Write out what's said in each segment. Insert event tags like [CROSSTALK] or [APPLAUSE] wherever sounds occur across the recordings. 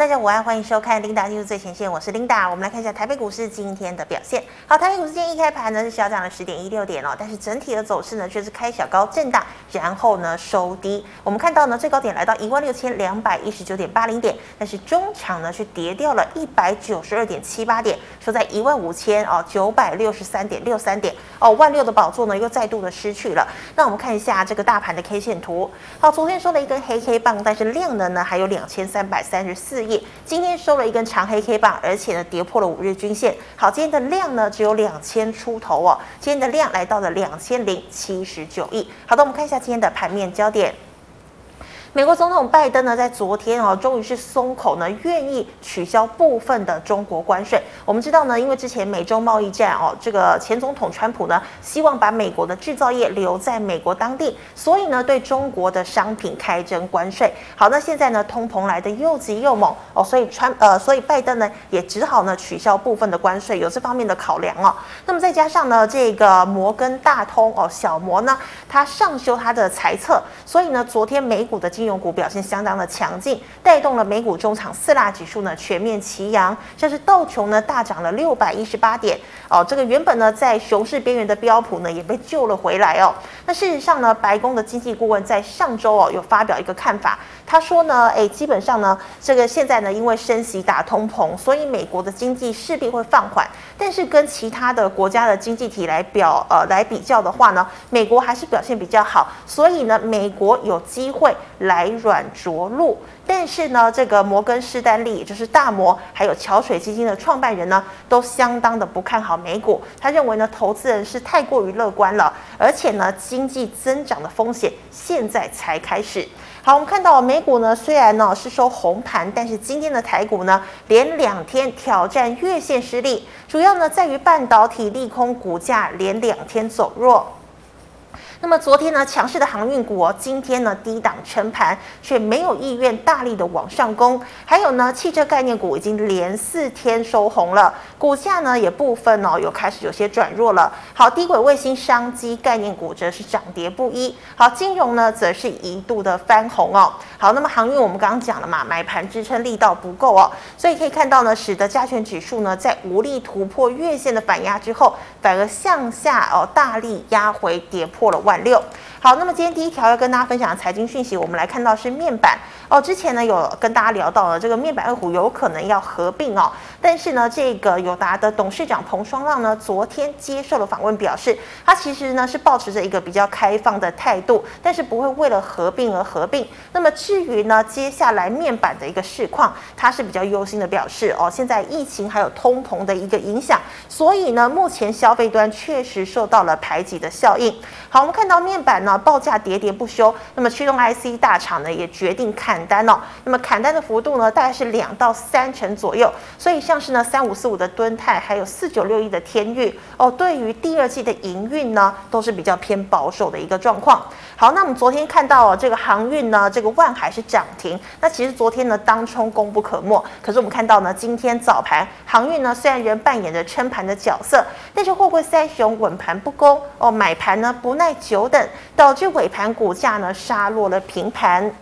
大家午安，欢迎收看 Linda 技术最前线，我是 Linda。我们来看一下台北股市今天的表现。好，台北股市今天一开盘呢是小涨了十点一六点哦，但是整体的走势呢却是开小高震荡，然后呢收低。我们看到呢最高点来到一万六千两百一十九点八零点，但是中场呢却跌掉了一百九十二点七八点，收在一万五千哦九百六十三点六三点哦，万六的宝座呢又再度的失去了。那我们看一下这个大盘的 K 线图。好，昨天收了一根黑黑棒，但是量能呢还有两千三百三十四今天收了一根长黑黑棒，而且呢跌破了五日均线。好，今天的量呢只有两千出头哦，今天的量来到了两千零七十九亿。好的，我们看一下今天的盘面焦点。美国总统拜登呢，在昨天哦，终于是松口呢，愿意取消部分的中国关税。我们知道呢，因为之前美中贸易战哦，这个前总统川普呢，希望把美国的制造业留在美国当地，所以呢，对中国的商品开征关税。好，那现在呢，通膨来的又急又猛哦，所以川呃，所以拜登呢，也只好呢，取消部分的关税，有这方面的考量哦。那么再加上呢，这个摩根大通哦，小摩呢，它上修它的财测，所以呢，昨天美股的。金融股表现相当的强劲，带动了美股中场四大指数呢全面齐扬，像是道琼呢大涨了六百一十八点哦，这个原本呢在熊市边缘的标普呢也被救了回来哦。那事实上呢，白宫的经济顾问在上周哦有发表一个看法，他说呢，诶，基本上呢这个现在呢因为升息打通膨，所以美国的经济势必会放缓，但是跟其他的国家的经济体来表呃来比较的话呢，美国还是表现比较好，所以呢美国有机会。来软着陆，但是呢，这个摩根士丹利，也就是大摩，还有桥水基金的创办人呢，都相当的不看好美股。他认为呢，投资人是太过于乐观了，而且呢，经济增长的风险现在才开始。好，我们看到美股呢，虽然呢是收红盘，但是今天的台股呢，连两天挑战月线失利，主要呢在于半导体利空，股价连两天走弱。那么昨天呢，强势的航运股哦，今天呢低档撑盘，却没有意愿大力的往上攻。还有呢，汽车概念股已经连四天收红了，股价呢也部分哦有开始有些转弱了。好，低轨卫星商机概念股则是涨跌不一。好，金融呢则是一度的翻红哦。好，那么航运我们刚刚讲了嘛，买盘支撑力道不够哦，所以可以看到呢，使得加权指数呢在无力突破月线的反压之后，反而向下哦大力压回，跌破了万。六，好，那么今天第一条要跟大家分享的财经讯息，我们来看到是面板哦。之前呢有跟大家聊到了这个面板二虎有可能要合并哦，但是呢这个友达的董事长彭双浪呢昨天接受了访问，表示他其实呢是抱持着一个比较开放的态度，但是不会为了合并而合并。那么至于呢接下来面板的一个市况，他是比较忧心的表示哦，现在疫情还有通膨的一个影响，所以呢目前消费端确实受到了排挤的效应。好，我们看。到面板呢，报价跌跌不休，那么驱动 IC 大厂呢也决定砍单哦。那么砍单的幅度呢，大概是两到三成左右。所以像是呢三五四五的敦泰，还有四九六一的天钰哦，对于第二季的营运呢，都是比较偏保守的一个状况。好，那我们昨天看到哦，这个航运呢，这个万海是涨停。那其实昨天呢，当冲功不可没。可是我们看到呢，今天早盘航运呢，虽然仍扮演着撑盘的角色，但是货柜三雄稳盘不攻哦，买盘呢不耐。久等，导致尾盘股价呢杀落了平盘。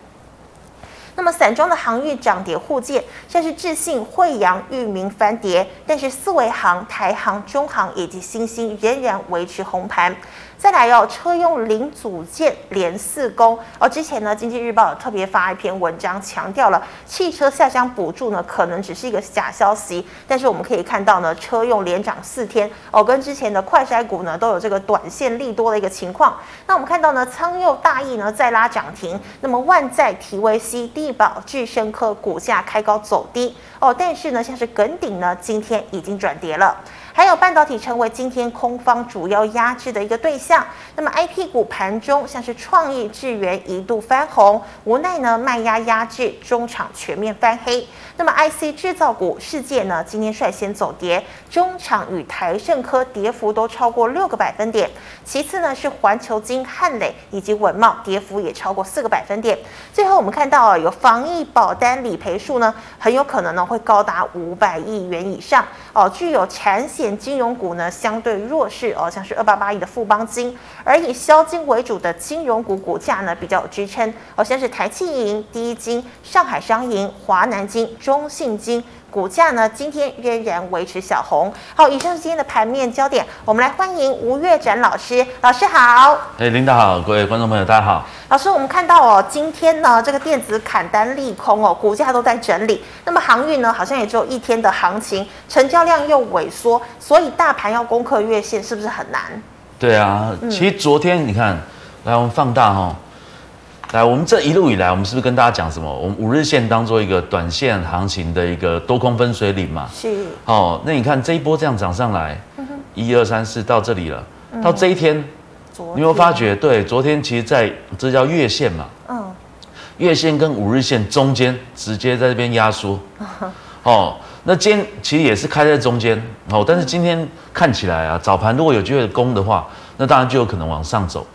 那么散装的航运涨跌互见，像是智信、惠阳、裕民翻跌，但是四维航、台航、中航以及新兴仍然维持红盘。再来哦，车用零组件连四攻。而、哦、之前呢，经济日报有特别发一篇文章，强调了汽车下乡补助呢，可能只是一个假消息。但是我们可以看到呢，车用连涨四天哦，跟之前的快筛股呢，都有这个短线利多的一个情况。那我们看到呢，仓佑大益呢再拉涨停，那么万载、提维 c、地保、智深科股价开高走低哦，但是呢，像是耿鼎呢，今天已经转跌了。还有半导体成为今天空方主要压制的一个对象。那么 IP 股盘中像是创意、智源一度翻红，无奈呢卖压压制，中场全面翻黑。那么 IC 制造股世界呢今天率先走跌，中场与台盛科跌幅都超过六个百分点。其次呢是环球金、汉磊以及稳懋跌幅也超过四个百分点。最后我们看到啊，有防疫保单理赔数呢很有可能呢会高达五百亿元以上哦，具有产险。金融股呢相对弱势哦，像是二八八亿的富邦金，而以消金为主的金融股股价呢比较有支撑，好像是台企银、第一金、上海商银、华南金、中中信金。股价呢，今天仍然维持小红。好，以上是今天的盘面焦点。我们来欢迎吴月展老师，老师好。哎，领导好，各位观众朋友大家好。老师，我们看到哦，今天呢，这个电子砍单利空哦，股价都在整理。那么航运呢，好像也只有一天的行情，成交量又萎缩，所以大盘要攻克月线是不是很难？对啊，其实昨天你看，嗯、来我们放大哈、哦。来，我们这一路以来，我们是不是跟大家讲什么？我们五日线当做一个短线行情的一个多空分水岭嘛？是。哦，那你看这一波这样涨上来，一二三四到这里了，嗯、到这一天，天你有没有发觉？对，昨天其实在这叫月线嘛。嗯。月线跟五日线中间直接在这边压缩。[LAUGHS] 哦，那今天其实也是开在中间。哦，但是今天看起来啊，早盘如果有机会攻的话，那当然就有可能往上走。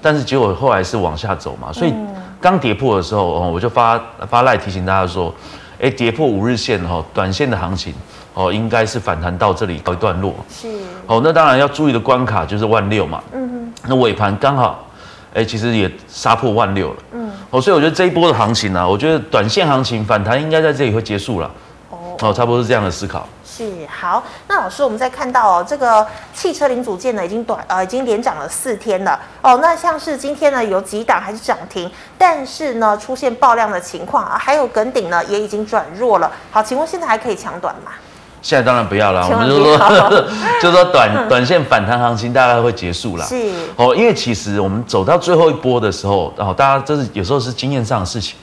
但是结果后来是往下走嘛，所以刚跌破的时候，哦，我就发发赖提醒大家说，哎，跌破五日线哈，短线的行情哦，应该是反弹到这里告一段落。是。哦，那当然要注意的关卡就是万六嘛。嗯哼。那尾盘刚好，哎，其实也杀破万六了。嗯。哦，所以我觉得这一波的行情呢、啊，我觉得短线行情反弹应该在这里会结束了。哦。哦，差不多是这样的思考。是好，那老师，我们再看到哦，这个汽车零组件呢，已经短呃，已经连涨了四天了哦。那像是今天呢，有几档还是涨停，但是呢，出现爆量的情况啊，还有耿鼎呢，也已经转弱了。好，请问现在还可以抢短吗？现在当然不要了，我们就说 [LAUGHS] 就说短 [LAUGHS] 短线反弹行情大概会结束了。是哦，因为其实我们走到最后一波的时候，然后大家这是有时候是经验上的事情，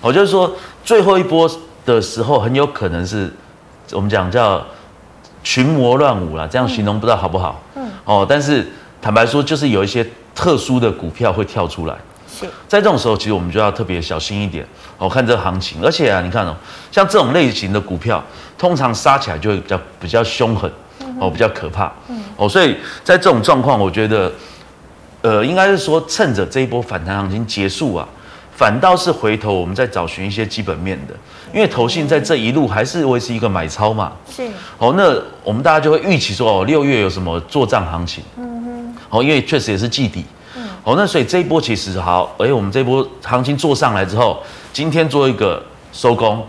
我就是说最后一波的时候，很有可能是。我们讲叫群魔乱舞啦，这样形容不知道好不好？嗯。哦，但是坦白说，就是有一些特殊的股票会跳出来。是。在这种时候，其实我们就要特别小心一点。哦，看这个行情，而且啊，你看哦，像这种类型的股票，通常杀起来就会比较比较凶狠，哦，比较可怕。嗯。哦，所以在这种状况，我觉得，呃，应该是说趁着这一波反弹行情结束啊。反倒是回头，我们再找寻一些基本面的，因为投信在这一路还是维持一个买超嘛。是。哦，那我们大家就会预期说，哦，六月有什么做账行情？嗯哼。哦，因为确实也是季底。嗯。哦，那所以这一波其实好，哎，我们这一波行情做上来之后，今天做一个收工，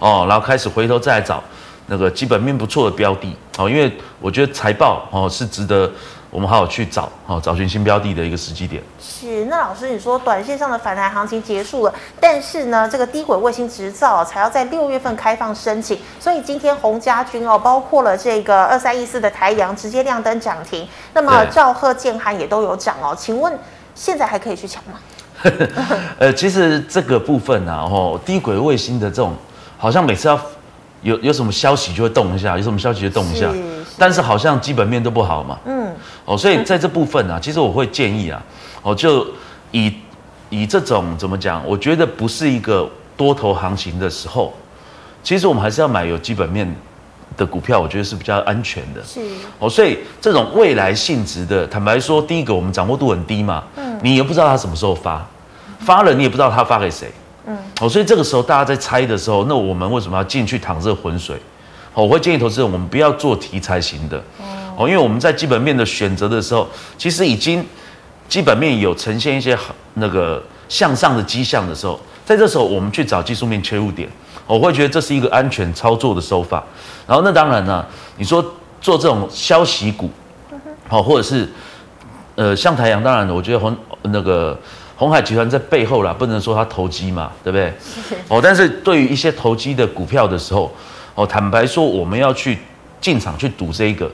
哦，然后开始回头再来找那个基本面不错的标的。哦，因为我觉得财报哦是值得。我们好好去找，好找寻新标的的一个时机点。是，那老师你说短线上的反弹行情结束了，但是呢，这个低轨卫星执照才要在六月份开放申请，所以今天洪家军哦，包括了这个二三一四的台阳直接亮灯涨停，那么兆赫建汉也都有涨哦。请问现在还可以去抢吗？[LAUGHS] 呃，其实这个部分呢、啊，哦，低轨卫星的这种，好像每次要有有什么消息就会动一下，有什么消息就动一下，但是好像基本面都不好嘛。嗯。哦，所以在这部分啊，其实我会建议啊，哦，就以以这种怎么讲？我觉得不是一个多头行情的时候，其实我们还是要买有基本面的股票，我觉得是比较安全的。是。哦，所以这种未来性质的，坦白说，第一个我们掌握度很低嘛，嗯，你也不知道它什么时候发，发了你也不知道它发给谁，嗯，哦，所以这个时候大家在猜的时候，那我们为什么要进去淌这个浑水？哦，我会建议投资人，我们不要做题材型的。哦，因为我们在基本面的选择的时候，其实已经基本面有呈现一些那个向上的迹象的时候，在这时候我们去找技术面切入点，我会觉得这是一个安全操作的手法。然后那当然呢，你说做这种消息股，好，或者是呃像台阳，当然我觉得红那个红海集团在背后啦，不能说它投机嘛，对不对？哦，但是对于一些投机的股票的时候，哦，坦白说我们要去进场去赌这一个。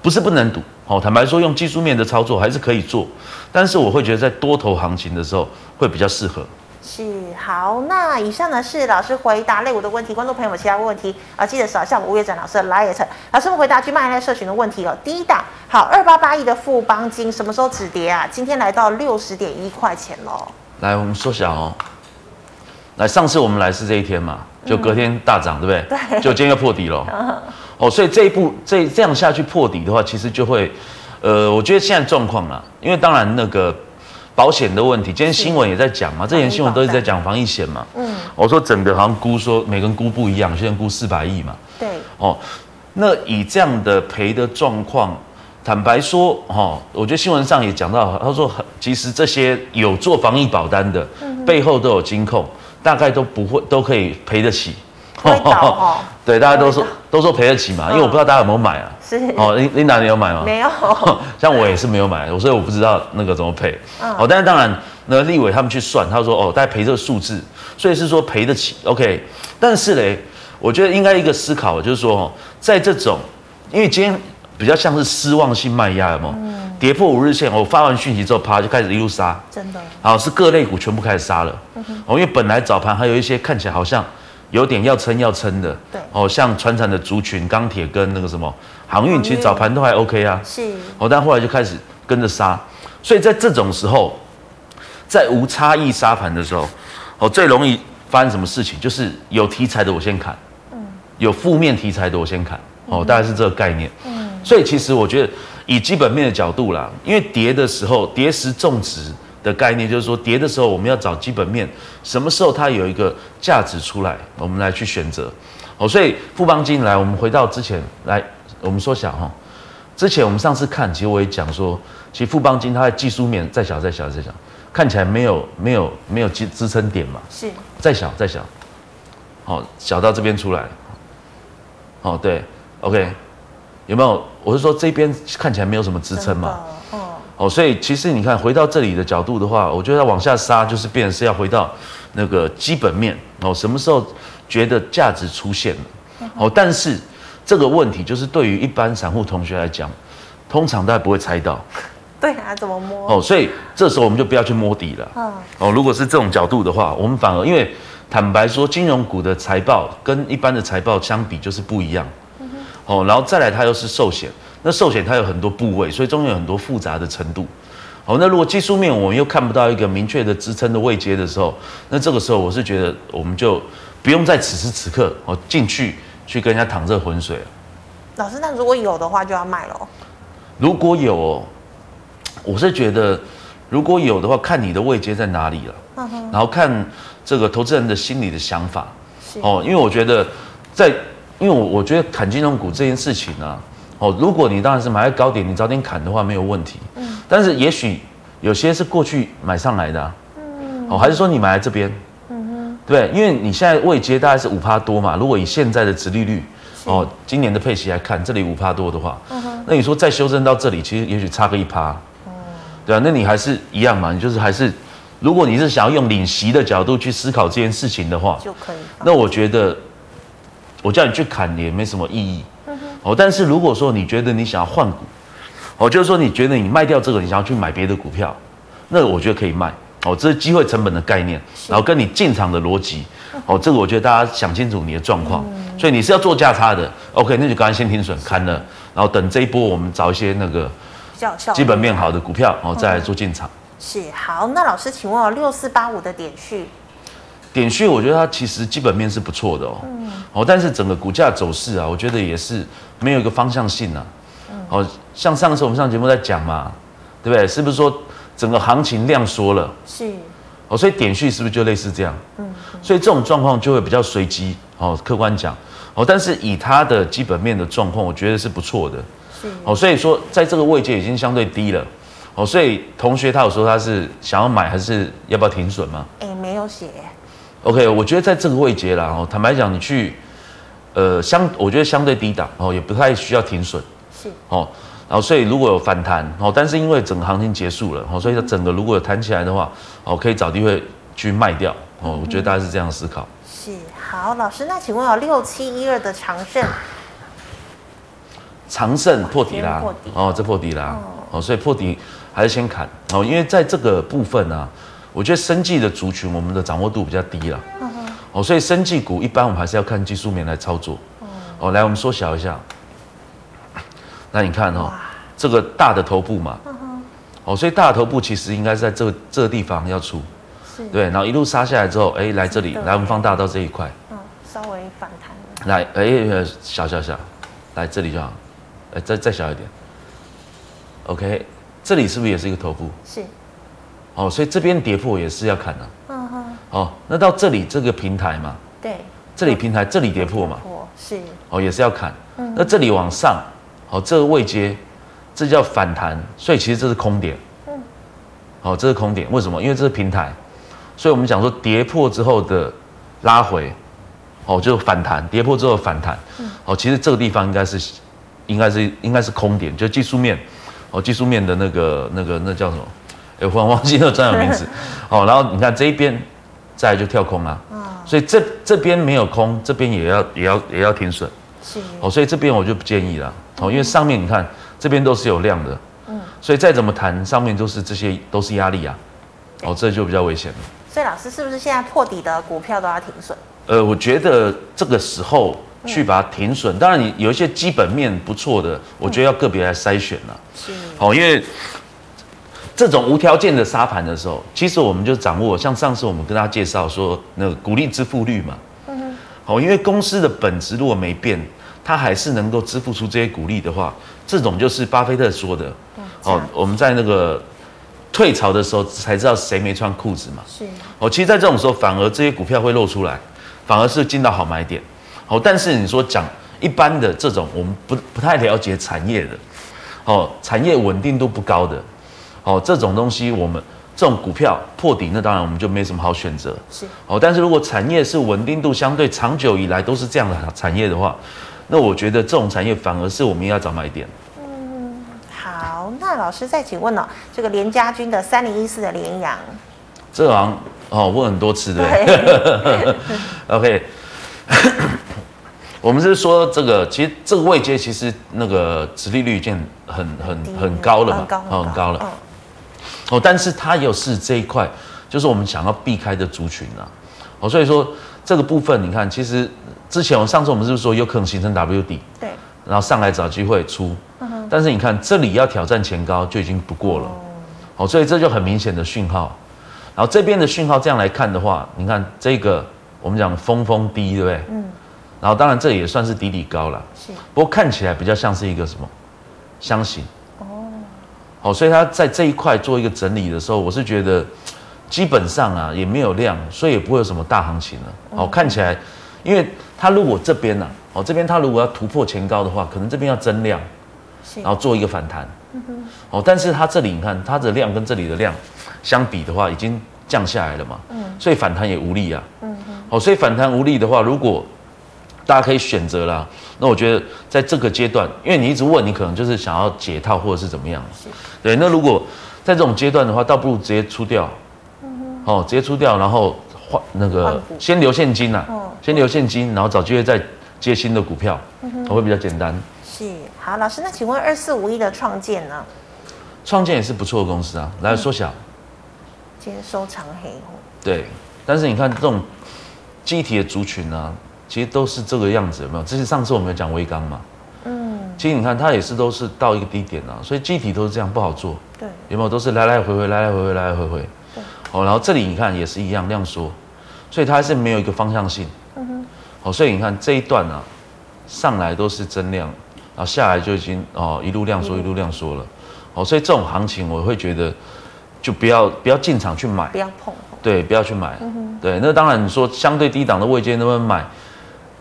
不是不能赌，好，坦白说，用技术面的操作还是可以做，但是我会觉得在多头行情的时候会比较适合。是好，那以上呢是老师回答类股的问题，观众朋友们其他问题啊，记得扫一下我们吴月展老师的 LINE，老师们回答去卖来社群的问题哦。第一档，好，二八八亿的富邦金什么时候止跌啊？今天来到六十点一块钱喽。来，我们缩小哦。来，上次我们来是这一天嘛，就隔天大涨，嗯、对不对？对。就今天又破底了。[LAUGHS] 哦，所以这一步这这样下去破底的话，其实就会，呃，我觉得现在状况啦，因为当然那个保险的问题，今天新闻也在讲嘛，这几天新闻都是在讲防疫险嘛。嗯。我说整个好像估说每个人估不一样，现在估四百亿嘛。对。哦，那以这样的赔的状况，坦白说，哈、哦，我觉得新闻上也讲到，他说其实这些有做防疫保单的，背后都有金控，大概都不会都可以赔得起。[LAUGHS] 对，大家都说都说赔得起嘛，因为我不知道大家有没有买啊。是哦，琳琳达你有买吗？没有。[LAUGHS] 像我也是没有买，所以我不知道那个怎么赔。哦，但是当然，那立委他们去算，他说哦，大概赔这个数字，所以是说赔得起。OK，但是嘞，我觉得应该一个思考就是说哦，在这种，因为今天比较像是失望性卖压，有没有？跌破五日线，我发完讯息之后，啪就开始一路杀，真的，好是各类股全部开始杀了，哦、嗯，因为本来早盘还有一些看起来好像有点要撑要撑的，对，哦，像船产的族群、钢铁跟那个什么航运，其实早盘都还 OK 啊，是，哦，但后来就开始跟着杀，所以在这种时候，在无差异杀盘的时候，哦，最容易发生什么事情？就是有题材的我先砍，嗯，有负面题材的我先砍，哦，大概是这个概念，嗯，所以其实我觉得。以基本面的角度啦，因为跌的时候，跌时种植的概念就是说，跌的时候我们要找基本面，什么时候它有一个价值出来，我们来去选择。哦，所以富邦金来，我们回到之前来，我们说想哈，之前我们上次看，其实我也讲说，其实富邦金它的技术面再小再小再小，看起来没有没有没有支支撑点嘛，是再小再小，好小到这边出来，好对，OK。有没有？我是说这边看起来没有什么支撑嘛。哦。哦，所以其实你看回到这里的角度的话，我觉得它往下杀就是变成是要回到那个基本面哦。什么时候觉得价值出现了？哦，但是这个问题就是对于一般散户同学来讲，通常大家不会猜到。[LAUGHS] 对啊，怎么摸？哦，所以这时候我们就不要去摸底了。嗯。哦，如果是这种角度的话，我们反而因为坦白说，金融股的财报跟一般的财报相比就是不一样。哦，然后再来，它又是寿险，那寿险它有很多部位，所以中间有很多复杂的程度。好，那如果技术面我们又看不到一个明确的支撑的位阶的时候，那这个时候我是觉得我们就不用在此时此刻哦进去去跟人家淌这浑水了。老师，那如果有的话就要卖了。如果有，哦，我是觉得如果有的话，看你的位阶在哪里了。嗯哼。然后看这个投资人的心理的想法。哦，因为我觉得在。因为我我觉得砍金融股这件事情呢，哦，如果你当然是买在高点，你早点砍的话没有问题。嗯。但是也许有些是过去买上来的，嗯。哦，还是说你买在这边？嗯哼。对，因为你现在未接大概是五趴多嘛，如果以现在的殖利率，哦，今年的配息来看，这里五趴多的话，嗯哼。那你说再修正到这里，其实也许差个一趴。哦。对啊，那你还是一样嘛，你就是还是，如果你是想要用领息的角度去思考这件事情的话，就可以。那我觉得。我叫你去砍也没什么意义，哦，但是如果说你觉得你想要换股，哦，就是说你觉得你卖掉这个，你想要去买别的股票，那我觉得可以卖，哦，这是机会成本的概念，然后跟你进场的逻辑，哦，这个我觉得大家想清楚你的状况，所以你是要做价差的，OK，那就刚才先停损砍了，然后等这一波我们找一些那个基本面好的股票，然后再来做进场。是，好，那老师请问哦，六四八五的点序。点序，我觉得它其实基本面是不错的哦，嗯、哦，但是整个股价走势啊，我觉得也是没有一个方向性啊，嗯、哦，像上次我们上节目在讲嘛，对不对？是不是说整个行情量缩了？是，哦，所以点序是不是就类似这样？嗯，嗯，所以这种状况就会比较随机，哦，客观讲，哦，但是以它的基本面的状况，我觉得是不错的，是，哦，所以说在这个位阶已经相对低了，哦，所以同学他有说他是想要买还是要不要停损吗？哎，没有写。OK，我觉得在这个位阶啦，哦，坦白讲，你去，呃，相，我觉得相对低档，哦，也不太需要停损，是，哦，然后所以如果有反弹，哦，但是因为整个行情结束了，哦，所以它整个如果有弹起来的话，哦，可以找机会去卖掉，哦，我觉得大概是这样思考。是，好，老师，那请问有六七一二的长盛，长盛破底啦，哦，这破底啦，哦，所以破底还是先砍，哦，因为在这个部分啊。我觉得生技的族群，我们的掌握度比较低了，哦，所以生技股一般我们还是要看技术面来操作，哦，来我们缩小一下，那你看哦，这个大的头部嘛，哦，所以大的头部其实应该是在这个这个地方要出，对，然后一路杀下来之后，哎，来这里，来我们放大到这一块，嗯，稍微反弹，来，哎，小小小，来这里就好，哎，再再小一点，OK，这里是不是也是一个头部？是。哦，所以这边跌破也是要砍的。嗯哼。哦，那到这里这个平台嘛。对。这里平台，这里跌破嘛。破是。哦，也是要砍。嗯。那这里往上，哦，这个位阶，这叫反弹，所以其实这是空点。嗯。哦，这是空点，为什么？因为这是平台，所以我们讲说跌破之后的拉回，哦，就反弹，跌破之后反弹，嗯哦，其实这个地方应该是，应该是应该是空点，就技术面，哦，技术面的那个那个那叫什么？哎，忽然忘记那个专有名词，哦，然后你看这一边，再来就跳空了，所以这这边没有空，这边也要也要也要停损，是，哦，所以这边我就不建议了，哦，因为上面你看这边都是有量的，嗯，所以再怎么弹，上面都是这些都是压力啊，哦，这就比较危险了。所以老师是不是现在破底的股票都要停损？呃，我觉得这个时候去把它停损，当然你有一些基本面不错的，我觉得要个别来筛选了。是，好，因为这种无条件的沙盘的时候，其实我们就掌握，像上次我们跟大家介绍说，那个股利支付率嘛。嗯。好，因为公司的本质如果没变，它还是能够支付出这些股利的话，这种就是巴菲特说的。哦，我们在那个退潮的时候才知道谁没穿裤子嘛。是。哦，其实，在这种时候，反而这些股票会露出来。反而是进到好买点，哦，但是你说讲一般的这种，我们不不太了解产业的，哦，产业稳定度不高的，哦，这种东西我们这种股票破底，那当然我们就没什么好选择，是，哦，但是如果产业是稳定度相对长久以来都是这样的产业的话，那我觉得这种产业反而是我们要找买点。嗯，好，那老师再请问哦，这个联家军的三零一四的联阳，这行。哦，问很多次的？[LAUGHS] OK，[COUGHS] 我们是说这个，其实这个位阶其实那个殖利率已经很很很高了嘛，哦，很高了。哦，但是它又是这一块，就是我们想要避开的族群啊。哦，所以说这个部分，你看，其实之前我上次我们是不是说有可能形成 W 底？对。然后上来找机会出，嗯但是你看这里要挑战前高就已经不过了。哦，所以这就很明显的讯号。然后这边的讯号这样来看的话，你看这个我们讲峰峰低，对不对？嗯。然后当然这也算是底底高了。是。不过看起来比较像是一个什么箱型。哦。好，所以他在这一块做一个整理的时候，我是觉得基本上啊也没有量，所以也不会有什么大行情了。好，看起来，因为它如果这边呢，哦这边它如果要突破前高的话，可能这边要增量，然后做一个反弹。哦，但是它这里你看它的量跟这里的量。相比的话，已经降下来了嘛，嗯，所以反弹也无力啊，嗯哼，好，所以反弹无力的话，如果大家可以选择啦，那我觉得在这个阶段，因为你一直问，你可能就是想要解套或者是怎么样，是，对，那如果在这种阶段的话，倒不如直接出掉，嗯哼，哦，直接出掉，然后换那个先留现金呐，哦，先留现金，然后找机会再接新的股票，嗯哼，会比较简单。是，好，老师，那请问二四五一的创建呢？创建也是不错的公司啊，来缩小。今天收藏黑，对，但是你看这种记忆体的族群呢、啊，其实都是这个样子，有没有？这是上次我们有讲微刚嘛，嗯，其实你看它也是都是到一个低点啊，所以记忆体都是这样不好做，对，有没有？都是来来回回，来来回回，来来回回，对，哦，然后这里你看也是一样量缩，所以它还是没有一个方向性，嗯哼，好，所以你看这一段啊，上来都是增量，然后下来就已经哦一路量缩一路量缩了，哦，所以这种行情我会觉得。就不要不要进场去买，不要碰，对，不要去买，嗯、哼。对。那当然你说相对低档的位阶能不能买？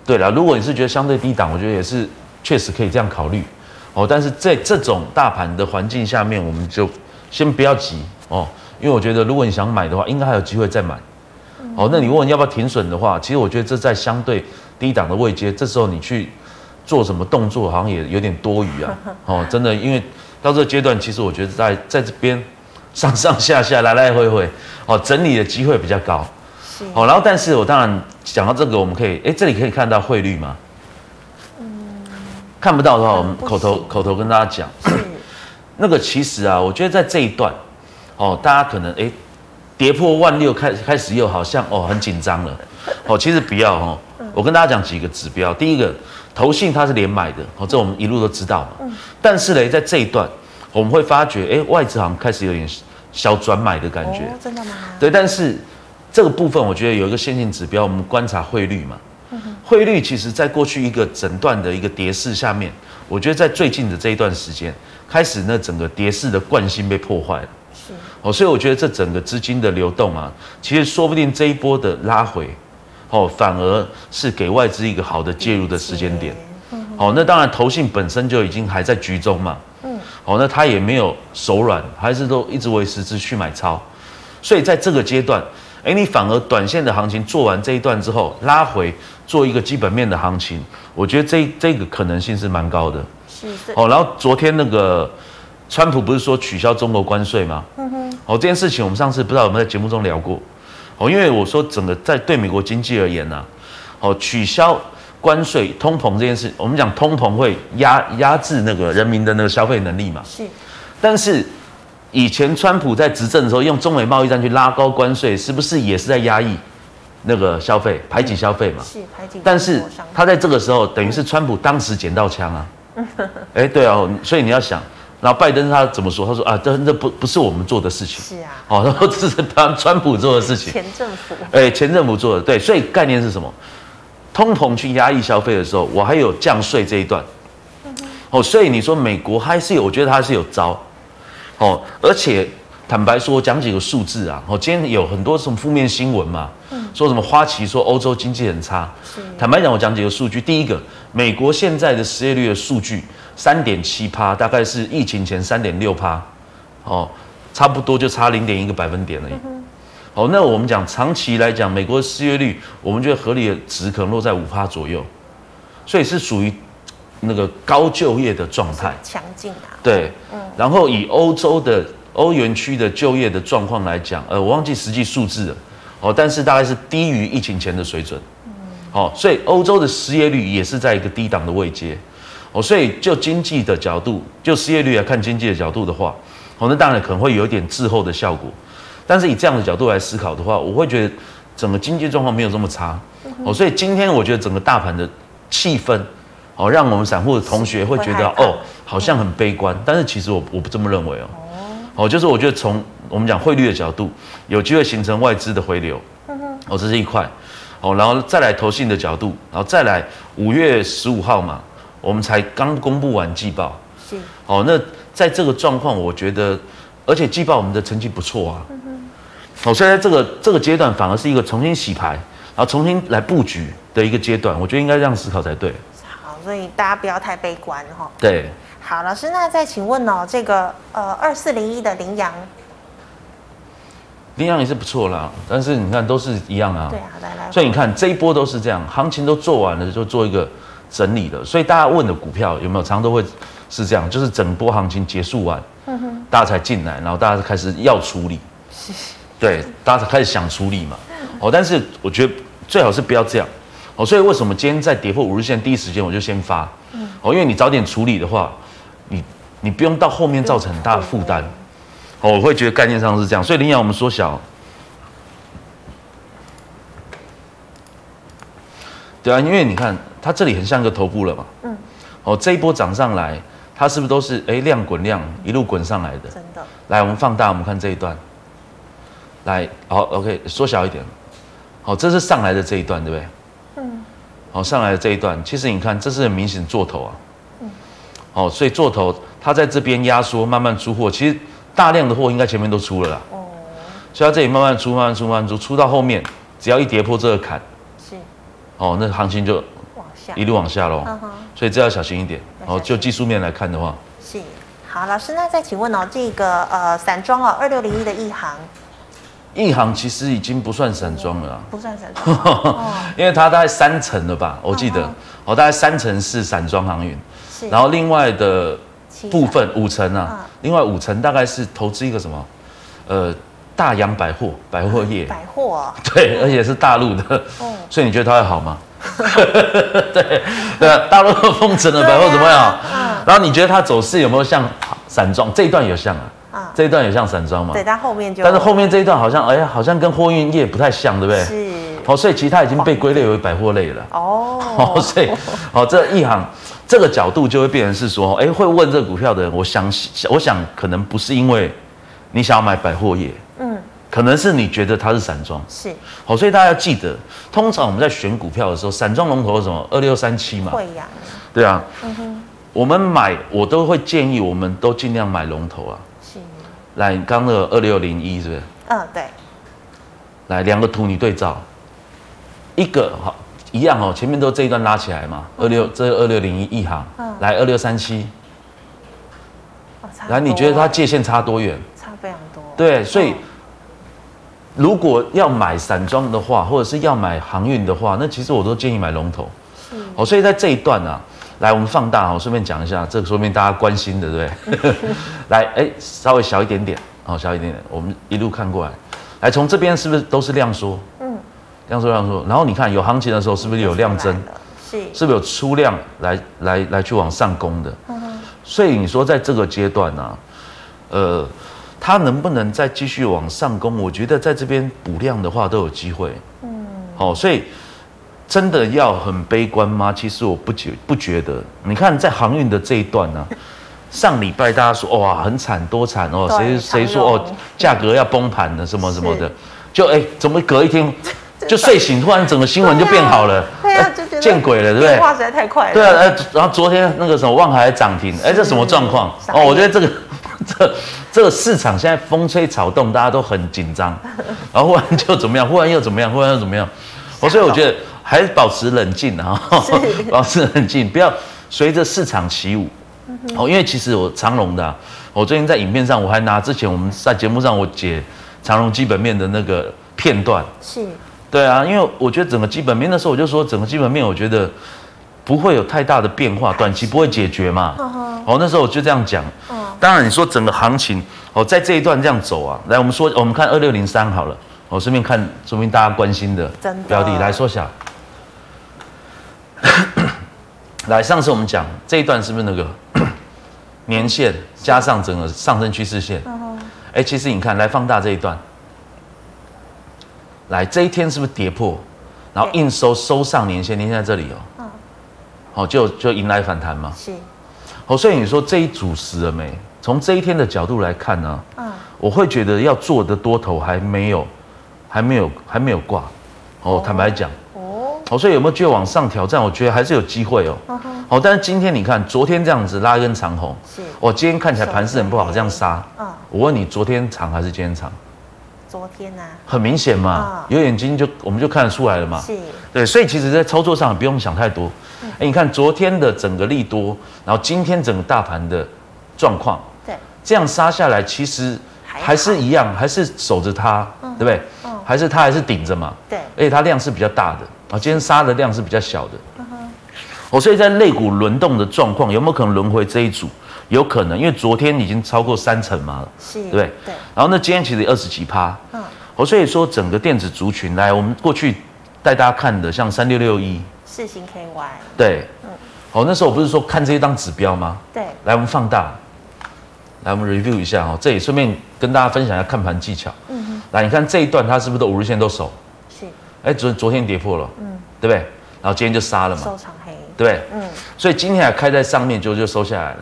对了，如果你是觉得相对低档，我觉得也是确实可以这样考虑哦。但是在这种大盘的环境下面，我们就先不要急哦，因为我觉得如果你想买的话，应该还有机会再买。哦，那你问你要不要停损的话，其实我觉得这在相对低档的位阶，这时候你去做什么动作，好像也有点多余啊。[LAUGHS] 哦，真的，因为到这个阶段，其实我觉得在在这边。上上下下来来回回，哦，整理的机会比较高，是，哦，然后但是我当然讲到这个，我们可以，哎，这里可以看到汇率吗？嗯，看不到的话，我们口头口头跟大家讲，是。[COUGHS] 那个其实啊，我觉得在这一段，哦，大家可能哎，跌破万六开开始又好像哦很紧张了，哦，其实不要哦，我跟大家讲几个指标，第一个，投信它是连买的，哦，这我们一路都知道嘛，嗯，但是呢，在这一段我们会发觉，哎，外资好像开始有点。小转买的感觉，哦，真的吗？对，但是这个部分我觉得有一个先进指标，我们观察汇率嘛。汇率其实在过去一个整段的一个跌势下面，我觉得在最近的这一段时间，开始那整个跌势的惯性被破坏了。是哦，所以我觉得这整个资金的流动啊，其实说不定这一波的拉回，哦，反而是给外资一个好的介入的时间点。嗯、哼哦，那当然投信本身就已经还在局中嘛。嗯哦，那他也没有手软，还是都一直维持持续买超，所以在这个阶段，哎，你反而短线的行情做完这一段之后拉回做一个基本面的行情，我觉得这这个可能性是蛮高的。是是。哦，然后昨天那个川普不是说取消中国关税吗？嗯哼。哦，这件事情我们上次不知道有没有在节目中聊过。哦，因为我说整个在对美国经济而言呢、啊，哦，取消关税、通膨这件事，我们讲通膨会压压制那个人民的那个消费能力嘛。是。但是以前川普在执政的时候，用中美贸易战去拉高关税，是不是也是在压抑那个消费、排挤消费嘛？是排挤。但是他在这个时候，等于是川普当时捡到枪啊。哎、欸，对啊，所以你要想。然后拜登他怎么说？他说啊，这这不不是我们做的事情。是啊。哦，然后这是他川普做的事情。前政府。哎，前政府做的，对。所以概念是什么？通膨去压抑消费的时候，我还有降税这一段。哦，所以你说美国还是有，我觉得他还是有招。哦，而且坦白说，讲几个数字啊。哦，今天有很多什么负面新闻嘛？说什么花旗说欧洲经济很差。坦白讲，我讲几个数据。第一个，美国现在的失业率的数据。三点七趴，大概是疫情前三点六趴，哦，差不多就差零点一个百分点而已。嗯、哦，那我们讲长期来讲，美国的失业率，我们觉得合理的值可能落在五趴左右，所以是属于那个高就业的状态，强劲啊。对，嗯。然后以欧洲的欧元区的就业的状况来讲，呃，我忘记实际数字了，哦，但是大概是低于疫情前的水准。嗯。好、哦，所以欧洲的失业率也是在一个低档的位阶。哦，所以就经济的角度，就失业率来看经济的角度的话，哦，那当然可能会有一点滞后的效果。但是以这样的角度来思考的话，我会觉得整个经济状况没有这么差。哦，所以今天我觉得整个大盘的气氛，哦，让我们散户的同学会觉得哦，好像很悲观。但是其实我我不这么认为哦。哦，就是我觉得从我们讲汇率的角度，有机会形成外资的回流。哦，这是一块。哦，然后再来投信的角度，然后再来五月十五号嘛。我们才刚公布完季报，是哦。那在这个状况，我觉得，而且季报我们的成绩不错啊。嗯哼。哦，所以在这个这个阶段，反而是一个重新洗牌，然后重新来布局的一个阶段。我觉得应该这样思考才对。好，所以大家不要太悲观哈、哦。对。好，老师，那再请问哦，这个呃二四零一的羚羊，羚羊也是不错啦，但是你看都是一样啊。对啊，来来。所以你看这一波都是这样，行情都做完了，就做一个。整理的，所以大家问的股票有没有常常都会是这样，就是整波行情结束完，嗯哼，大家才进来，然后大家开始要处理，是，对，大家才开始想处理嘛，哦，但是我觉得最好是不要这样，哦，所以为什么今天在跌破五日线第一时间我就先发，嗯，哦，因为你早点处理的话，你你不用到后面造成很大的负担，哦，我会觉得概念上是这样，所以林阳我们缩小，对啊，因为你看。它这里很像个头部了嘛？嗯。哦，这一波涨上来，它是不是都是哎量滚量一路滚上来的？真的。来，我们放大，我们看这一段。来，好，OK，缩小一点。好，这是上来的这一段，对不对？嗯。好，上来的这一段，其实你看，这是很明显做头啊。嗯。好，所以做头，它在这边压缩，慢慢出货。其实大量的货应该前面都出了啦。哦。所以它这里慢慢出，慢慢出，慢慢出，出到后面，只要一跌破这个坎，是。哦，那行情就。一路往下喽，所以这要小心一点。哦，就技术面来看的话，是好。老师，那再请问哦，这个呃散装哦，二六零一的一航，一航其实已经不算散装了，不算散装，哦、[LAUGHS] 因为它大概三成了吧，我记得。哦，哦，大概三成是散装航运，是，然后另外的部分五成啊，另外五成大概是投资一个什么，呃，大洋百货百货业，[LAUGHS] 百货、啊，对，而且是大陆的，哦，所以你觉得它会好吗？[LAUGHS] 对对啊，大陆封城的百货怎么样？啊、然后你觉得它走势有没有像散装这一段有像啊？啊这一段也像散装嘛？对，但后面就，但是后面这一段好像哎呀，好像跟货运业不太像，对不对？是。哦，所以其他已经被归类为百货类了。哦。[LAUGHS] 哦，所以哦，这一行这个角度就会变成是说，哎，会问这个股票的人，我想我想可能不是因为你想要买百货业。嗯。可能是你觉得它是散装，是好，所以大家要记得，通常我们在选股票的时候，散装龙头是什么？二六三七嘛，会呀，对啊，嗯哼，我们买我都会建议，我们都尽量买龙头啊。是，来，刚刚那个二六零一是不是？嗯，对。来，两个图你对照，一个好一样哦，前面都这一段拉起来嘛，二六这二六零一一行，嗯，来二六三七，来，你觉得它界限差多远？差非常多。对，所以。如果要买散装的话，或者是要买航运的话，那其实我都建议买龙头。是哦，所以在这一段啊，来我们放大，我顺便讲一下，这个说明大家关心的，对不对？[LAUGHS] 来，哎，稍微小一点点，哦，小一点点，我们一路看过来，来，从这边是不是都是量缩？嗯，量缩量缩，然后你看有行情的时候，是不是有量增？是，是不是有出量来来来去往上攻的？嗯，所以你说在这个阶段呢、啊，呃。它能不能再继续往上攻？我觉得在这边补量的话都有机会。嗯，好，所以真的要很悲观吗？其实我不觉不觉得。你看在航运的这一段呢、啊，[LAUGHS] 上礼拜大家说哇很惨多惨哦，谁谁说哦价格要崩盘了什么什么的，就哎、欸、怎么隔一天 [LAUGHS] 就睡醒，突然整个新闻就变好了？对啊，就觉得见鬼了，对不对？变化实在太快了。对啊，哎，然后昨天那个什么望海涨停，哎，这什么状况？哦，我觉得这个。[LAUGHS] 这这个市场现在风吹草动，大家都很紧张，然后忽然就怎么样，忽然又怎么样，忽然又怎么样？我所以我觉得还是保持冷静啊，[LAUGHS] 保持冷静，不要随着市场起舞。哦，因为其实我长隆的、啊，我最近在影片上我还拿之前我们在节目上我解长隆基本面的那个片段，是，对啊，因为我觉得整个基本面的时候我就说整个基本面我觉得不会有太大的变化，短期不会解决嘛。哦，那时候我就这样讲。当然，你说整个行情哦，在这一段这样走啊，来，我们说，我们看二六零三好了，我顺便看，说明大家关心的标的来说下。[COUGHS] 来，上次我们讲这一段是不是那个 [COUGHS] 年线加上整个上升趋势线？哎，其实你看，来放大这一段，来这一天是不是跌破，然后硬收收上年线，年线在这里哦，嗯，好，就就迎来反弹嘛，是，好，所以你说这一组死了没？从这一天的角度来看呢，嗯，我会觉得要做的多头还没有，还没有，还没有挂，哦，坦白讲，哦，哦，所以有没有继续往上挑战？我觉得还是有机会哦，好，但是今天你看，昨天这样子拉一根长红，是，我今天看起来盘势很不好，这样杀，嗯，我问你，昨天长还是今天长？昨天呐，很明显嘛，有眼睛就我们就看得出来了嘛，是，对，所以其实，在操作上不用想太多，哎，你看昨天的整个利多，然后今天整个大盘的状况。对这样杀下来，其实还是一样，还是守着它，对不对？还是它还是顶着嘛。对。而且它量是比较大的啊，今天杀的量是比较小的。哦，所以在肋骨轮动的状况，有没有可能轮回这一组？有可能，因为昨天已经超过三成嘛了，是，对不对？对。然后那今天其实二十几趴。嗯。哦，所以说整个电子族群来，我们过去带大家看的，像三六六一。四星 KY。对。嗯。哦，那时候我不是说看这一张指标吗？对。来，我们放大。来，我们 review 一下哦，这里顺便跟大家分享一下看盘技巧。嗯哼。来，你看这一段它是不是都五日线都守？哎，昨昨天跌破了，嗯，对不对？然后今天就杀了嘛，收场黑，对不对？嗯，所以今天还开在上面，就就收下来了。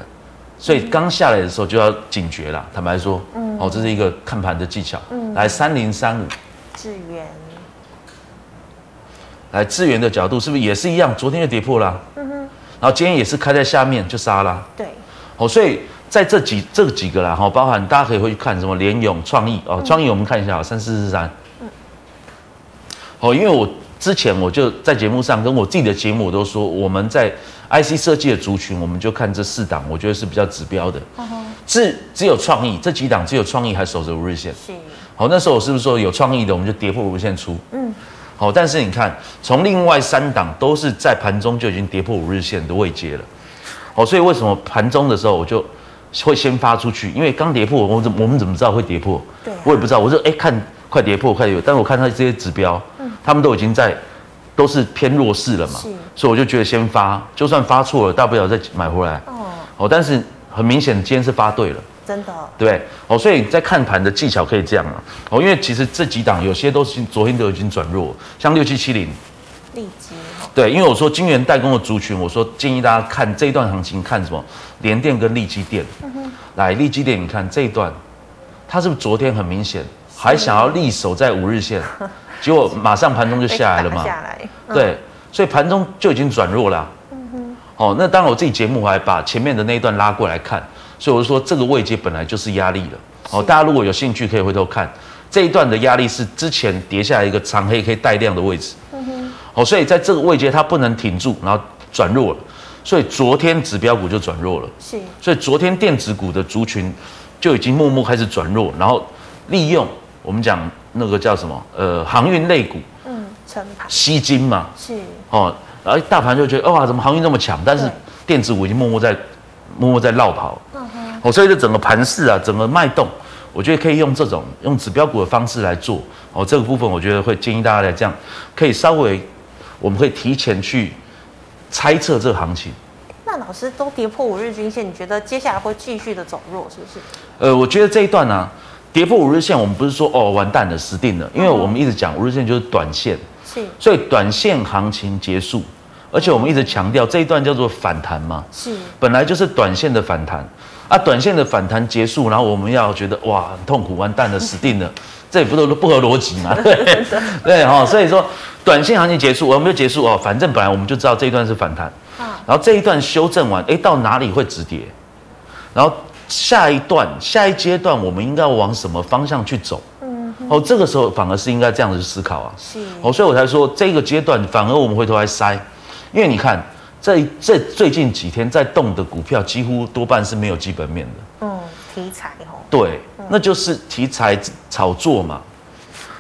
所以刚下来的时候就要警觉了。坦白说，嗯，哦，这是一个看盘的技巧。嗯，来三零三五，智源，来智源的角度是不是也是一样？昨天就跌破了，嗯哼，然后今天也是开在下面就杀了，对。哦，所以在这几这几个啦，哦，包含大家可以回去看什么联勇、创意哦，创意我们看一下，三四四三。哦因为我之前我就在节目上跟我自己的节目我都说我们在 ic 设计的族群我们就看这四档我觉得是比较指标的只只有创意这几档只有创意还守着五日线是。好那时候我是不是说有创意的我们就跌破五日线出嗯。好但是你看从另外三档都是在盘中就已经跌破五日线的位阶了。哦所以为什么盘中的时候我就会先发出去？因为刚跌破我怎我们怎么知道会跌破？对我也不知道我说哎看快跌破，快跌破。但是我看它这些指标，嗯，他们都已经在，都是偏弱势了嘛。是，所以我就觉得先发，就算发错了，大不了再买回来。哦，哦，但是很明显，今天是发对了，真的，对？哦，所以在看盘的技巧可以这样啊。哦，因为其实这几档有些都是昨天都已经转弱，像六七七零。对，因为我说金源代工的族群，我说建议大家看这一段行情，看什么？联电跟利基电。嗯哼。来，利基电，你看这一段，它是不是昨天很明显还想要力守在五日线，[LAUGHS] 结果马上盘中就下来了嘛？下来。嗯、对，所以盘中就已经转弱了、啊。嗯哼。哦，那当然我自己节目我还把前面的那一段拉过来看，所以我就说这个位阶本来就是压力了。哦，大家如果有兴趣可以回头看这一段的压力是之前跌下来一个长黑可以带量的位置。哦，所以在这个位阶它不能挺住，然后转弱了，所以昨天指标股就转弱了。是，所以昨天电子股的族群就已经默默开始转弱，然后利用我们讲那个叫什么？呃，航运类股，嗯，成盘吸金嘛，是哦，然后大盘就觉得哇，怎么航运那么强？但是电子股已经默默在默默在绕跑，嗯哼，哦，所以这整个盘势啊，整个脉动，我觉得可以用这种用指标股的方式来做，哦，这个部分我觉得会建议大家来这样，可以稍微，我们可以提前去猜测这个行情。那老师都跌破五日均线，你觉得接下来会继续的走弱，是不是？呃，我觉得这一段呢、啊。跌破五日线，我们不是说哦完蛋了死定了，因为我们一直讲五日线就是短线，是，所以短线行情结束，而且我们一直强调这一段叫做反弹嘛，是，本来就是短线的反弹，啊，短线的反弹结束，然后我们要觉得哇很痛苦完蛋了死定了，[LAUGHS] 这也不都不合逻辑嘛，[LAUGHS] 对对哈，所以说短线行情结束，我们就结束哦，反正本来我们就知道这一段是反弹，然后这一段修正完，哎，到哪里会止跌，然后。下一段、下一阶段，我们应该要往什么方向去走？嗯，哦，这个时候反而是应该这样子思考啊。是，哦，所以我才说这个阶段反而我们回头来筛，因为你看在这最近几天在动的股票，几乎多半是没有基本面的。嗯，题材哦。对，那就是题材炒作嘛。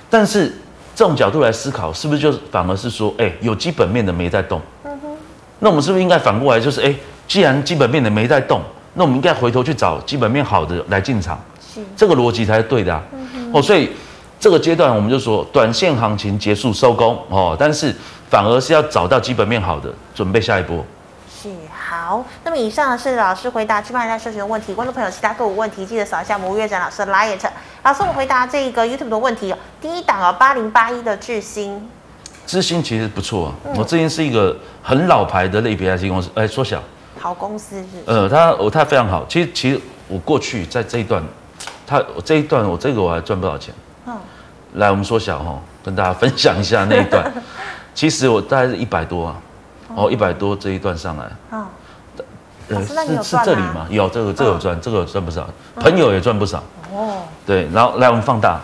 但是这种角度来思考，是不是就反而是说，哎，有基本面的没在动？嗯哼。那我们是不是应该反过来，就是哎，既然基本面的没在动？那我们应该回头去找基本面好的来进场，是这个逻辑才是对的啊。哦，所以这个阶段我们就说，短线行情结束收工哦，但是反而是要找到基本面好的，准备下一波。是好，那么以上是老师回答区块链社群的问题，观众朋友其他个股问题记得扫一下吴岳展老师的 LINE。老师，我们回答这个 YouTube 的问题哦，第一档哦，八零八一的智新，智新其实不错啊，我智新是一个很老牌的类别 IC 公司，哎，缩小。好公司是，呃，他我他非常好。其实其实我过去在这一段，他我这一段我这个我还赚不少钱。嗯，来我们缩小哈，跟大家分享一下那一段。[LAUGHS] 其实我大概是一百多啊，哦一百多这一段上来。嗯，呃是是这里吗？有这个这个有赚，这个赚不少，朋友也赚不少。哦，对，然后来我们放大，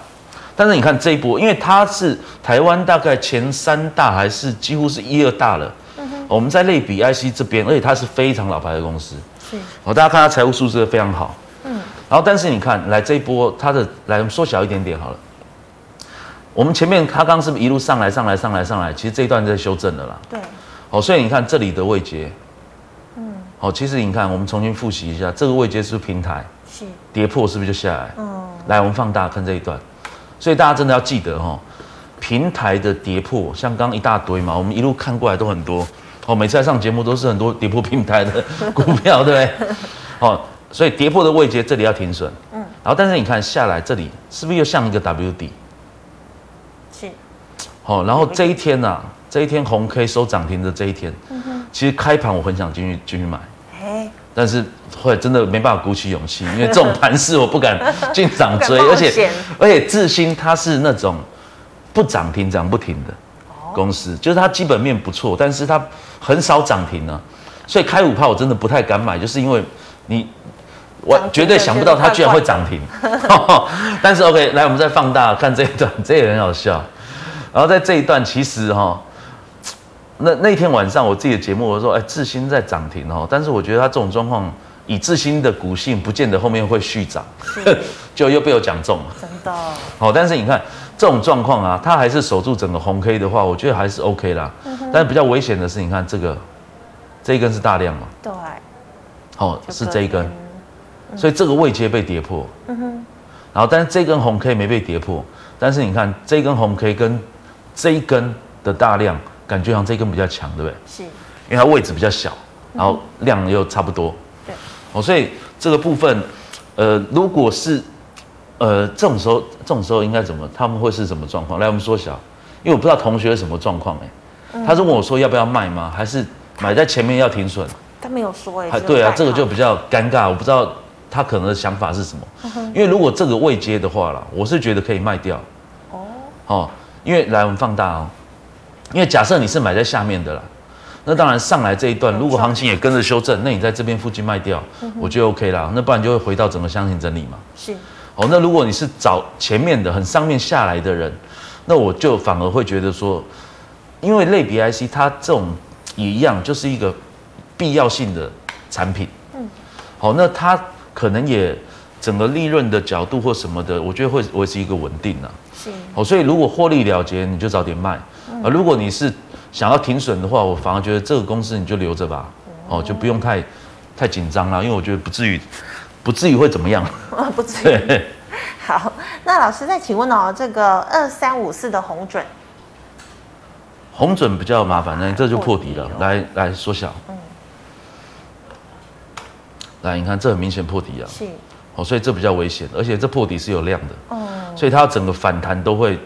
但是你看这一波，因为它是台湾大概前三大还是几乎是一二大了。我们在类比 IC 这边，而且它是非常老牌的公司，是。哦，大家看它财务数字非常好，嗯。然后，但是你看，来这一波，它的来我们缩小一点点好了。我们前面它刚刚是不是一路上来，上来，上来，上来？其实这一段在修正的啦。对。哦，所以你看这里的位阶，嗯。哦，其实你看，我们重新复习一下，这个位阶是不是平台？是。跌破是不是就下来？嗯。来，我们放大看这一段，所以大家真的要记得哦，平台的跌破，像刚刚一大堆嘛，我们一路看过来都很多。哦，每次来上节目都是很多跌破平台的 [LAUGHS] 股票，对不对？哦，所以跌破的位阶这里要停损。嗯。然后，但是你看下来这里是不是又像一个 W 底？是。好，然后这一天呐、啊，这一天红 K 收涨停的这一天，嗯哼。其实开盘我很想进去进去买，哎，但是后来真的没办法鼓起勇气，因为这种盘势我不敢 [LAUGHS] 进涨追，而且而且智新它是那种不涨停涨不停的。公司就是它基本面不错，但是它很少涨停呢、啊，所以开五炮我真的不太敢买，就是因为你我绝对想不到它居然会涨停。[LAUGHS] 但是 OK，来我们再放大看这一段，[LAUGHS] 这也很好笑。然后在这一段其实哈，那那天晚上我自己的节目我说，哎，智新在涨停哦，但是我觉得它这种状况，以智新的股性，不见得后面会续涨，[LAUGHS] 就又被我讲中了。真的。好，但是你看。这种状况啊，它还是守住整个红 K 的话，我觉得还是 OK 啦。嗯、哼但是比较危险的是，你看这个，这一根是大量嘛？对。哦，是这一根，嗯、所以这个位阶被跌破。嗯哼。然后，但是这根红 K 没被跌破，但是你看这根红 K 跟这一根的大量，感觉好像这根比较强，对不对？是。因为它位置比较小，然后量又差不多。对。哦，所以这个部分，呃，如果是。呃，这种时候，这种时候应该怎么？他们会是什么状况？来，我们缩小，因为我不知道同学是什么状况哎。他是问我说要不要卖吗？还是买在前面要停损？他没有说哎。还对啊，这个就比较尴尬，我不知道他可能的想法是什么。因为如果这个未接的话啦，我是觉得可以卖掉。哦。哦，因为来我们放大哦，因为假设你是买在下面的啦，那当然上来这一段，如果行情也跟着修正，那你在这边附近卖掉，我觉得 OK 啦。那不然就会回到整个箱型整理嘛。是。哦，那如果你是找前面的很上面下来的人，那我就反而会觉得说，因为类比 IC 它这种也一样，就是一个必要性的产品。嗯。好，那它可能也整个利润的角度或什么的，我觉得会维持一个稳定啊。是。哦，所以如果获利了结，你就早点卖。啊、嗯，如果你是想要停损的话，我反而觉得这个公司你就留着吧。哦，就不用太太紧张了，因为我觉得不至于不至于会怎么样。啊，[LAUGHS] 不至于。[LAUGHS] 好，那老师再请问哦，这个二三五四的红准，红准比较麻烦，那这就破底了。来来缩小。嗯。来，你看这很明显破底啊。是。哦，所以这比较危险，而且这破底是有量的。哦。所以它整个反弹都会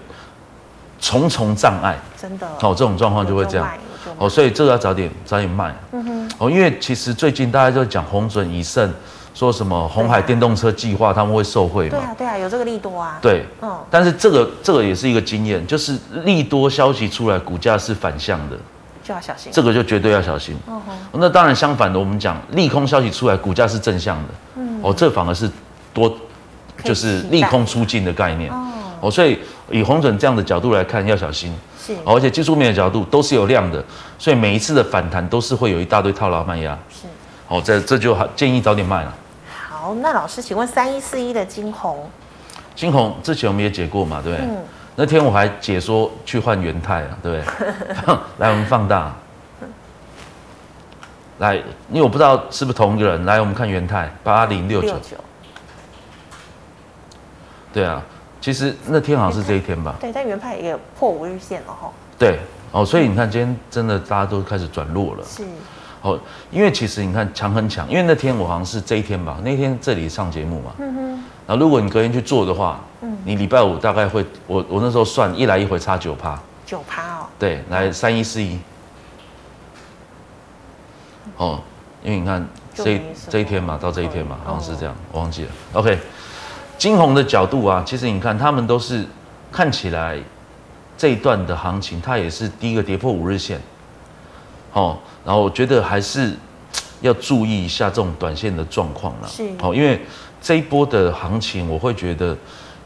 重重障碍。真的。哦，这种状况就会这样。哦，所以这个要早点早点卖。嗯哼。哦，因为其实最近大家都讲红准、以盛。说什么红海电动车计划他们会受惠吗？对啊，对啊，有这个利多啊。对，嗯，但是这个这个也是一个经验，就是利多消息出来，股价是反向的，就要小心。这个就绝对要小心。嗯哼。那当然相反的，我们讲利空消息出来，股价是正向的。嗯。哦，这反而是多，就是利空出尽的概念。哦。哦，所以以红准这样的角度来看，要小心。是。而且技术面的角度都是有量的，所以每一次的反弹都是会有一大堆套牢卖压。是。哦，这这就建议早点卖了。好，那老师，请问三一四一的金红，金红之前我们也解过嘛，对不对？嗯。那天我还解说去换元泰啊，对不对？[LAUGHS] 来，我们放大。来，因为我不知道是不是同一个人。来，我们看元泰八零六九。对啊，其实那天好像是这一天吧。对，但元泰也破五日线了哈。对，哦，所以你看今天真的大家都开始转弱了。是。哦，因为其实你看强很强，因为那天我好像是这一天吧，那天这里上节目嘛。嗯哼。然后如果你隔天去做的话，嗯，你礼拜五大概会，我我那时候算一来一回差九趴。九趴哦。对，来三一四一。哦，因为你看这一这一天嘛，到这一天嘛，好像是这样，我忘记了。OK，金红的角度啊，其实你看他们都是看起来这一段的行情，它也是第一个跌破五日线。哦。然后我觉得还是要注意一下这种短线的状况了。是。哦，因为这一波的行情，我会觉得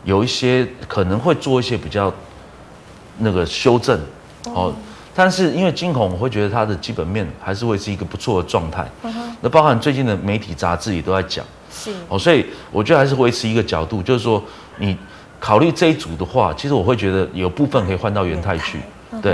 有一些可能会做一些比较那个修正。哦。但是因为金恐，我会觉得它的基本面还是会是一个不错的状态。那包含最近的媒体杂志也都在讲。是。哦，所以我觉得还是维持一个角度，就是说你考虑这一组的话，其实我会觉得有部分可以换到元泰去。对。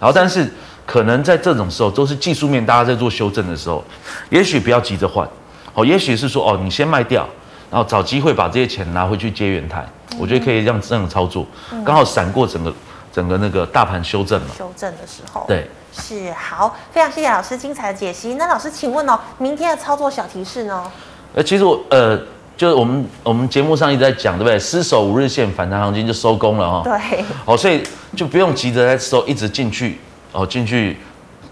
然后，但是。可能在这种时候都是技术面，大家在做修正的时候，也许不要急着换，哦，也许是说哦，你先卖掉，然后找机会把这些钱拿回去接元太，嗯、我觉得可以这样这样操作，嗯、刚好闪过整个整个那个大盘修正嘛。修正的时候，对，是好，非常谢谢老师精彩的解析。那老师，请问哦，明天的操作小提示呢？呃，其实我呃，就是我们我们节目上一直在讲，对不对？失守五日线反弹行情就收工了哈、哦。对。哦，所以就不用急着在收，一直进去。哦，进去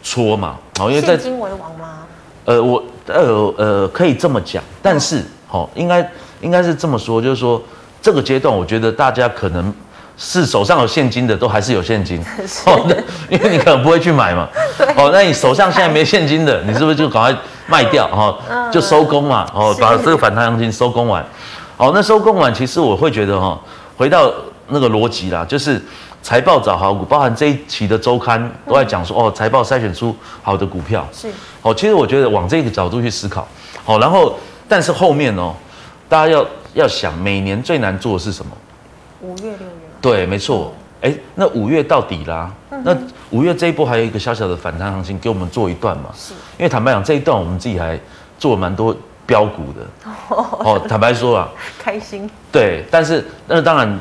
搓嘛，哦，因为在现金为王吗？呃，我呃呃可以这么讲，但是哦，应该应该是这么说，就是说这个阶段，我觉得大家可能是手上有现金的，都还是有现金。[LAUGHS] 哦，因为你可能不会去买嘛，[LAUGHS] 哦，那你手上现在没现金的，你是不是就赶快卖掉哦，就收工嘛，哦，把这个反弹行情收工完，哦，那收工完，其实我会觉得哈，回到那个逻辑啦，就是。财报找好股，包含这一期的周刊都在讲说，哦，财报筛选出好的股票是哦。其实我觉得往这个角度去思考，好，然后但是后面哦，大家要要想，每年最难做的是什么？五月六月。对，没错。哎，那五月到底啦？那五月这一波还有一个小小的反弹行情，给我们做一段嘛？是。因为坦白讲，这一段我们自己还做了蛮多标股的。[LAUGHS] 哦，坦白说啊，开心。对，但是那当然。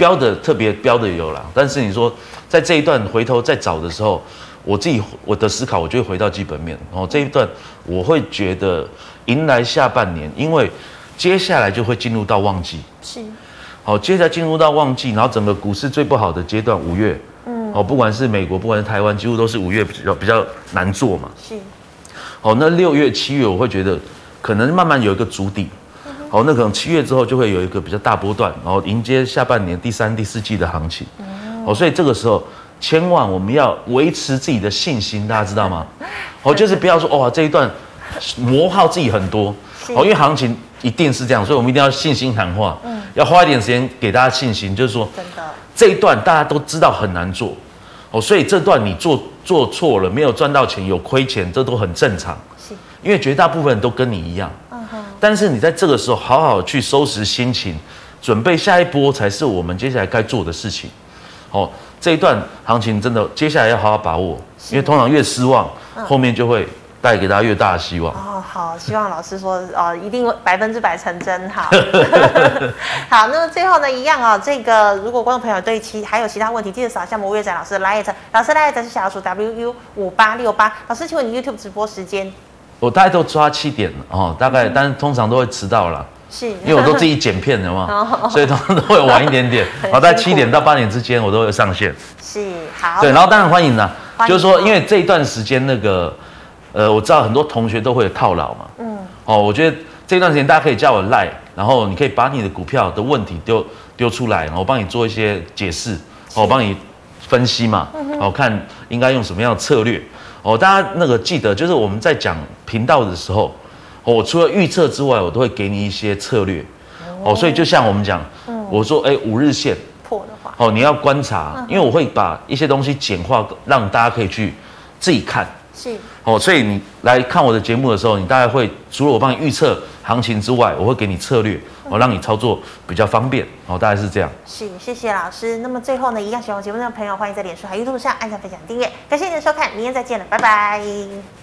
标的特别标的有啦，但是你说在这一段回头再找的时候，我自己我的思考，我就会回到基本面。然后这一段我会觉得迎来下半年，因为接下来就会进入到旺季。是。好，接下来进入到旺季，然后整个股市最不好的阶段五月，嗯，哦，不管是美国，不管是台湾，几乎都是五月比较比较难做嘛。是。好，那六月、七月我会觉得可能慢慢有一个足底。好，那可能七月之后就会有一个比较大波段，然后迎接下半年第三、第四季的行情。哦，所以这个时候千万我们要维持自己的信心，大家知道吗？哦，就是不要说哇这一段磨耗自己很多，哦，因为行情一定是这样，所以我们一定要信心喊话，嗯，要花一点时间给大家信心，就是说真的这一段大家都知道很难做，哦，所以这段你做做错了，没有赚到钱，有亏钱，这都很正常，是，因为绝大部分人都跟你一样。但是你在这个时候好好去收拾心情，准备下一波才是我们接下来该做的事情。哦，这一段行情真的接下来要好好把握，因为通常越失望，嗯、后面就会带给大家越大的希望。哦，好，希望老师说哦，一定百分之百成真。好，[LAUGHS] [LAUGHS] 好，那么最后呢，一样哦，这个如果观众朋友对其还有其他问题，记得扫一下魔月展老师的 LINE，老师 LINE 是小老鼠 WU 五八六八。老师，请问你 YouTube 直播时间？我大概都抓七点哦，大概，嗯、但是通常都会迟到了。是，因为我都自己剪片的嘛，[LAUGHS] 所以通常都会晚一点点。[LAUGHS] 好，在七点到八点之间，我都会上线。是，好。对，然后当然欢迎呢，就是说，因为这一段时间那个，呃，我知道很多同学都会有套牢嘛。嗯。哦，我觉得这段时间大家可以加我 Line，然后你可以把你的股票的问题丢丢出来，然后我帮你做一些解释，我帮你分析嘛，我看应该用什么样的策略。哦，大家那个记得，就是我们在讲频道的时候。我除了预测之外，我都会给你一些策略。哦，所以就像我们讲，我说，哎，五日线破的话，哦，你要观察，因为我会把一些东西简化，让大家可以去自己看。是。哦，所以你来看我的节目的时候，你大概会除了我帮你预测行情之外，我会给你策略，我让你操作比较方便。哦，大概是这样。是，谢谢老师。那么最后呢，一样喜欢我节目的朋友，欢迎在脸书还有 YouTube 上按下分享订阅。感谢你的收看，明天再见了，拜拜。